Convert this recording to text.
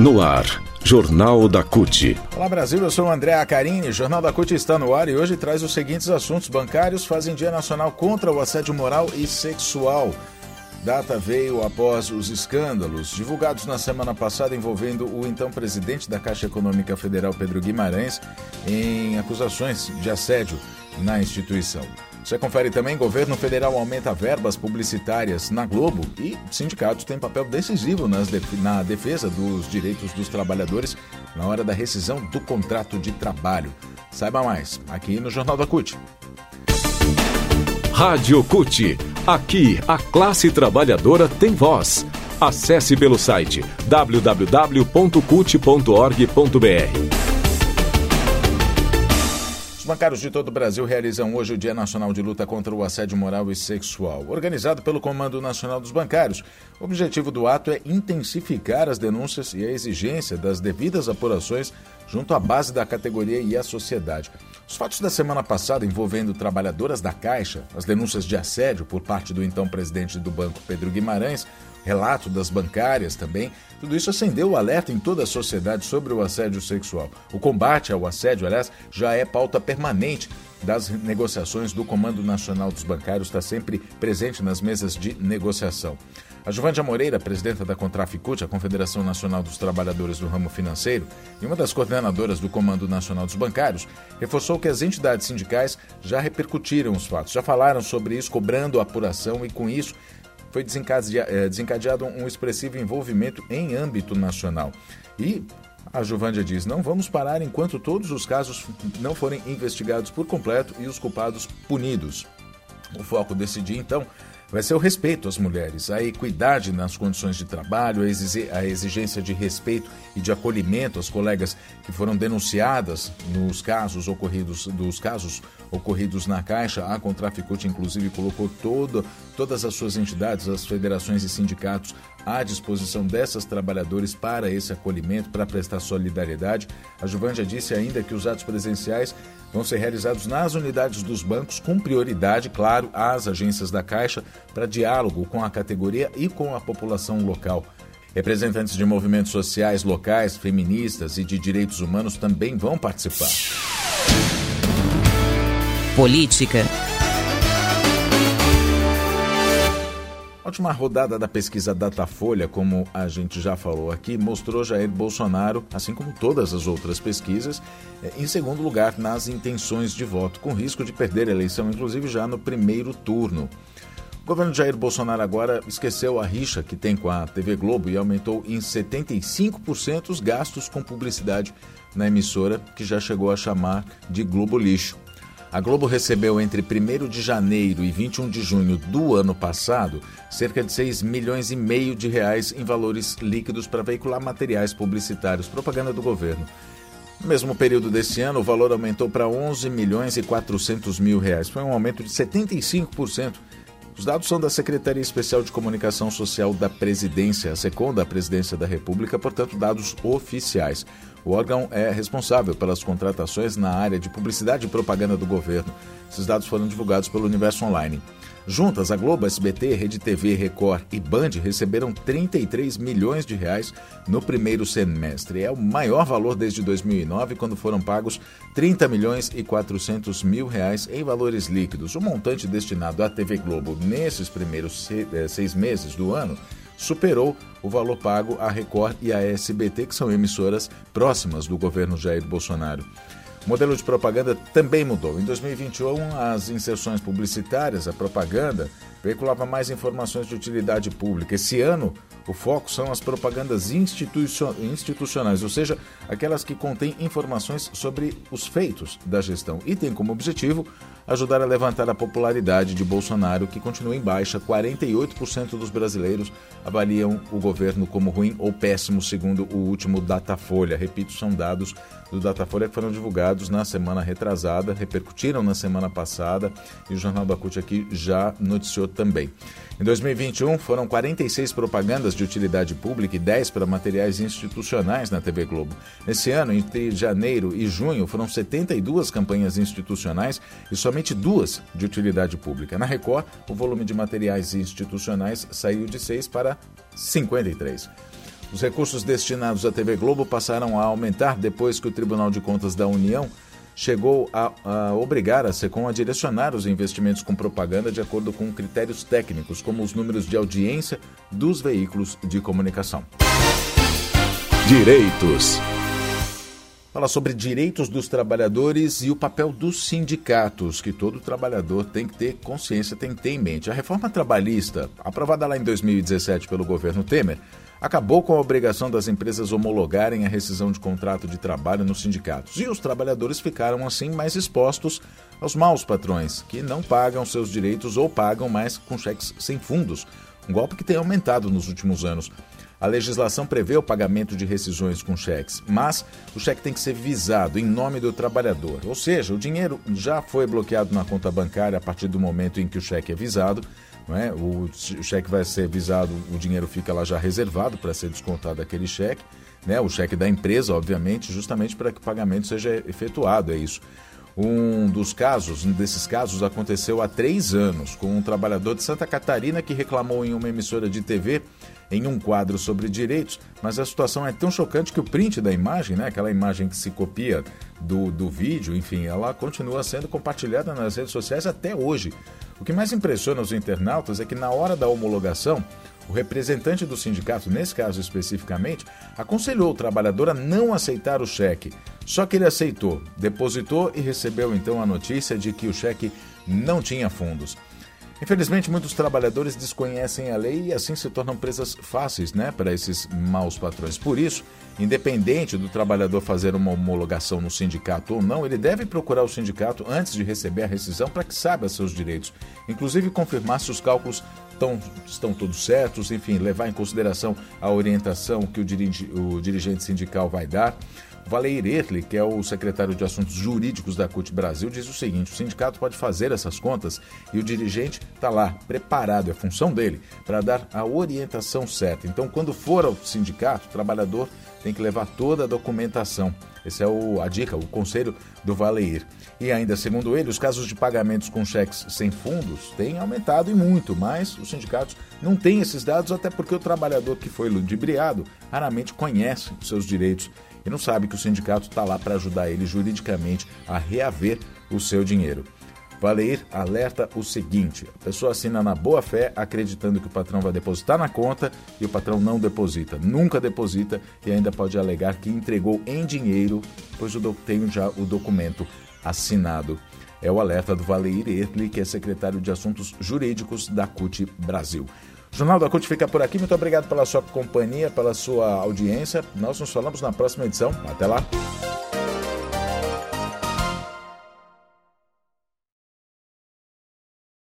No ar, Jornal da CUT. Olá Brasil, eu sou o André Acarini. Jornal da CUT está no ar e hoje traz os seguintes assuntos. Bancários fazem Dia Nacional contra o assédio moral e sexual. Data veio após os escândalos divulgados na semana passada envolvendo o então presidente da Caixa Econômica Federal, Pedro Guimarães, em acusações de assédio na instituição. Você confere também: governo federal aumenta verbas publicitárias na Globo e sindicatos têm papel decisivo na defesa dos direitos dos trabalhadores na hora da rescisão do contrato de trabalho. Saiba mais aqui no Jornal da CUT. Rádio CUT. Aqui a classe trabalhadora tem voz. Acesse pelo site www.cut.org.br bancários de todo o Brasil realizam hoje o Dia Nacional de Luta contra o Assédio Moral e Sexual. Organizado pelo Comando Nacional dos Bancários, o objetivo do ato é intensificar as denúncias e a exigência das devidas apurações junto à base da categoria e à sociedade. Os fatos da semana passada envolvendo trabalhadoras da Caixa, as denúncias de assédio por parte do então presidente do banco, Pedro Guimarães, relato das bancárias também, tudo isso acendeu o alerta em toda a sociedade sobre o assédio sexual. O combate ao assédio, aliás, já é pauta permanente das negociações do Comando Nacional dos Bancários, está sempre presente nas mesas de negociação. A Juvândia Moreira, presidenta da Contraficute, a Confederação Nacional dos Trabalhadores do Ramo Financeiro, e uma das coordenadoras do Comando Nacional dos Bancários, reforçou que as entidades sindicais já repercutiram os fatos, já falaram sobre isso, cobrando apuração e, com isso, foi eh, desencadeado um expressivo envolvimento em âmbito nacional. E a Juvândia diz: não vamos parar enquanto todos os casos não forem investigados por completo e os culpados punidos. O foco desse dia, então, vai ser o respeito às mulheres, a equidade nas condições de trabalho, a exigência de respeito e de acolhimento às colegas que foram denunciadas nos casos ocorridos dos casos ocorridos na Caixa. A Contraficute, inclusive, colocou todo, todas as suas entidades, as federações e sindicatos à disposição dessas trabalhadores para esse acolhimento, para prestar solidariedade. A Juvândia disse ainda que os atos presenciais vão ser realizados nas unidades dos bancos, com prioridade, claro, às agências da Caixa, para diálogo com a categoria e com a população local. Representantes de movimentos sociais locais, feministas e de direitos humanos também vão participar. Política. A última rodada da pesquisa Datafolha, como a gente já falou aqui, mostrou Jair Bolsonaro, assim como todas as outras pesquisas, eh, em segundo lugar nas intenções de voto, com risco de perder a eleição, inclusive já no primeiro turno. O governo Jair Bolsonaro agora esqueceu a rixa que tem com a TV Globo e aumentou em 75% os gastos com publicidade na emissora, que já chegou a chamar de Globo Lixo. A Globo recebeu entre 1 de janeiro e 21 de junho do ano passado cerca de 6 milhões e meio de reais em valores líquidos para veicular materiais publicitários, propaganda do governo. No mesmo período desse ano, o valor aumentou para 11 milhões e 400 mil reais. Foi um aumento de 75%. Os dados são da Secretaria Especial de Comunicação Social da Presidência, a SECOM da Presidência da República, portanto, dados oficiais. O órgão é responsável pelas contratações na área de publicidade e propaganda do governo. Esses dados foram divulgados pelo Universo Online. Juntas, a Globo, SBT, Rede TV, Record e Band receberam 33 milhões de reais no primeiro semestre. É o maior valor desde 2009, quando foram pagos 30 milhões e 400 mil reais em valores líquidos. O montante destinado à TV Globo nesses primeiros eh, seis meses do ano superou o valor pago à Record e à SBT, que são emissoras próximas do governo Jair Bolsonaro. O modelo de propaganda também mudou. Em 2021, as inserções publicitárias, a propaganda, veiculava mais informações de utilidade pública. Esse ano, o foco são as propagandas institucionais, ou seja, aquelas que contêm informações sobre os feitos da gestão e tem como objetivo ajudar a levantar a popularidade de Bolsonaro, que continua em baixa. 48% dos brasileiros avaliam o governo como ruim ou péssimo, segundo o último Datafolha. Repito, são dados do Datafolha que foram divulgados na semana retrasada, repercutiram na semana passada e o Jornal da CUT aqui já noticiou também. Em 2021, foram 46 propagandas de utilidade pública e 10 para materiais institucionais na TV Globo. Nesse ano, entre janeiro e junho, foram 72 campanhas institucionais e somente duas de utilidade pública. Na Record, o volume de materiais institucionais saiu de 6 para 53. Os recursos destinados à TV Globo passaram a aumentar depois que o Tribunal de Contas da União chegou a, a, obrigar a SECOM a direcionar os investimentos com propaganda de acordo com critérios técnicos, como os números de audiência dos veículos de comunicação. Direitos. Fala sobre direitos dos trabalhadores e o papel dos sindicatos, que todo trabalhador tem que ter consciência, tem que ter em mente. A reforma trabalhista, aprovada lá em 2017 pelo governo Temer, acabou com a obrigação das empresas homologarem a rescisão de contrato de trabalho nos sindicatos. E os trabalhadores ficaram assim mais expostos aos maus patrões, que não pagam seus direitos ou pagam mais com cheques sem fundos. Um golpe que tem aumentado nos últimos anos. A legislação prevê o pagamento de rescisões com cheques, mas o cheque tem que ser visado em nome do trabalhador. Ou seja, o dinheiro já foi bloqueado na conta bancária a partir do momento em que o cheque é visado. Não é? O cheque vai ser visado, o dinheiro fica lá já reservado para ser descontado aquele cheque. Né? O cheque da empresa, obviamente, justamente para que o pagamento seja efetuado. É isso. Um dos casos, um desses casos, aconteceu há três anos, com um trabalhador de Santa Catarina que reclamou em uma emissora de TV em um quadro sobre direitos, mas a situação é tão chocante que o print da imagem, né, aquela imagem que se copia do, do vídeo, enfim, ela continua sendo compartilhada nas redes sociais até hoje. O que mais impressiona os internautas é que na hora da homologação, o representante do sindicato, nesse caso especificamente, aconselhou o trabalhador a não aceitar o cheque. Só que ele aceitou, depositou e recebeu então a notícia de que o cheque não tinha fundos. Infelizmente, muitos trabalhadores desconhecem a lei e assim se tornam presas fáceis né, para esses maus patrões. Por isso, independente do trabalhador fazer uma homologação no sindicato ou não, ele deve procurar o sindicato antes de receber a rescisão para que saiba seus direitos, inclusive confirmar se os cálculos estão, estão todos certos, enfim, levar em consideração a orientação que o, dirige, o dirigente sindical vai dar. Valeir Erle, que é o secretário de Assuntos Jurídicos da CUT Brasil, diz o seguinte: o sindicato pode fazer essas contas e o dirigente está lá, preparado, é função dele, para dar a orientação certa. Então, quando for ao sindicato, o trabalhador tem que levar toda a documentação. Esse é o, a dica, o conselho do Valeir. E ainda, segundo ele, os casos de pagamentos com cheques sem fundos têm aumentado e muito, mas os sindicatos não têm esses dados, até porque o trabalhador que foi ludibriado raramente conhece os seus direitos e não sabe que o sindicato está lá para ajudar ele juridicamente a reaver o seu dinheiro. Valeir alerta o seguinte: a pessoa assina na boa fé, acreditando que o patrão vai depositar na conta e o patrão não deposita, nunca deposita e ainda pode alegar que entregou em dinheiro, pois eu tenho já o documento assinado. É o alerta do Valeir Erli, que é secretário de Assuntos Jurídicos da CUT Brasil. Jornal da CUT fica por aqui. Muito obrigado pela sua companhia, pela sua audiência. Nós nos falamos na próxima edição. Até lá.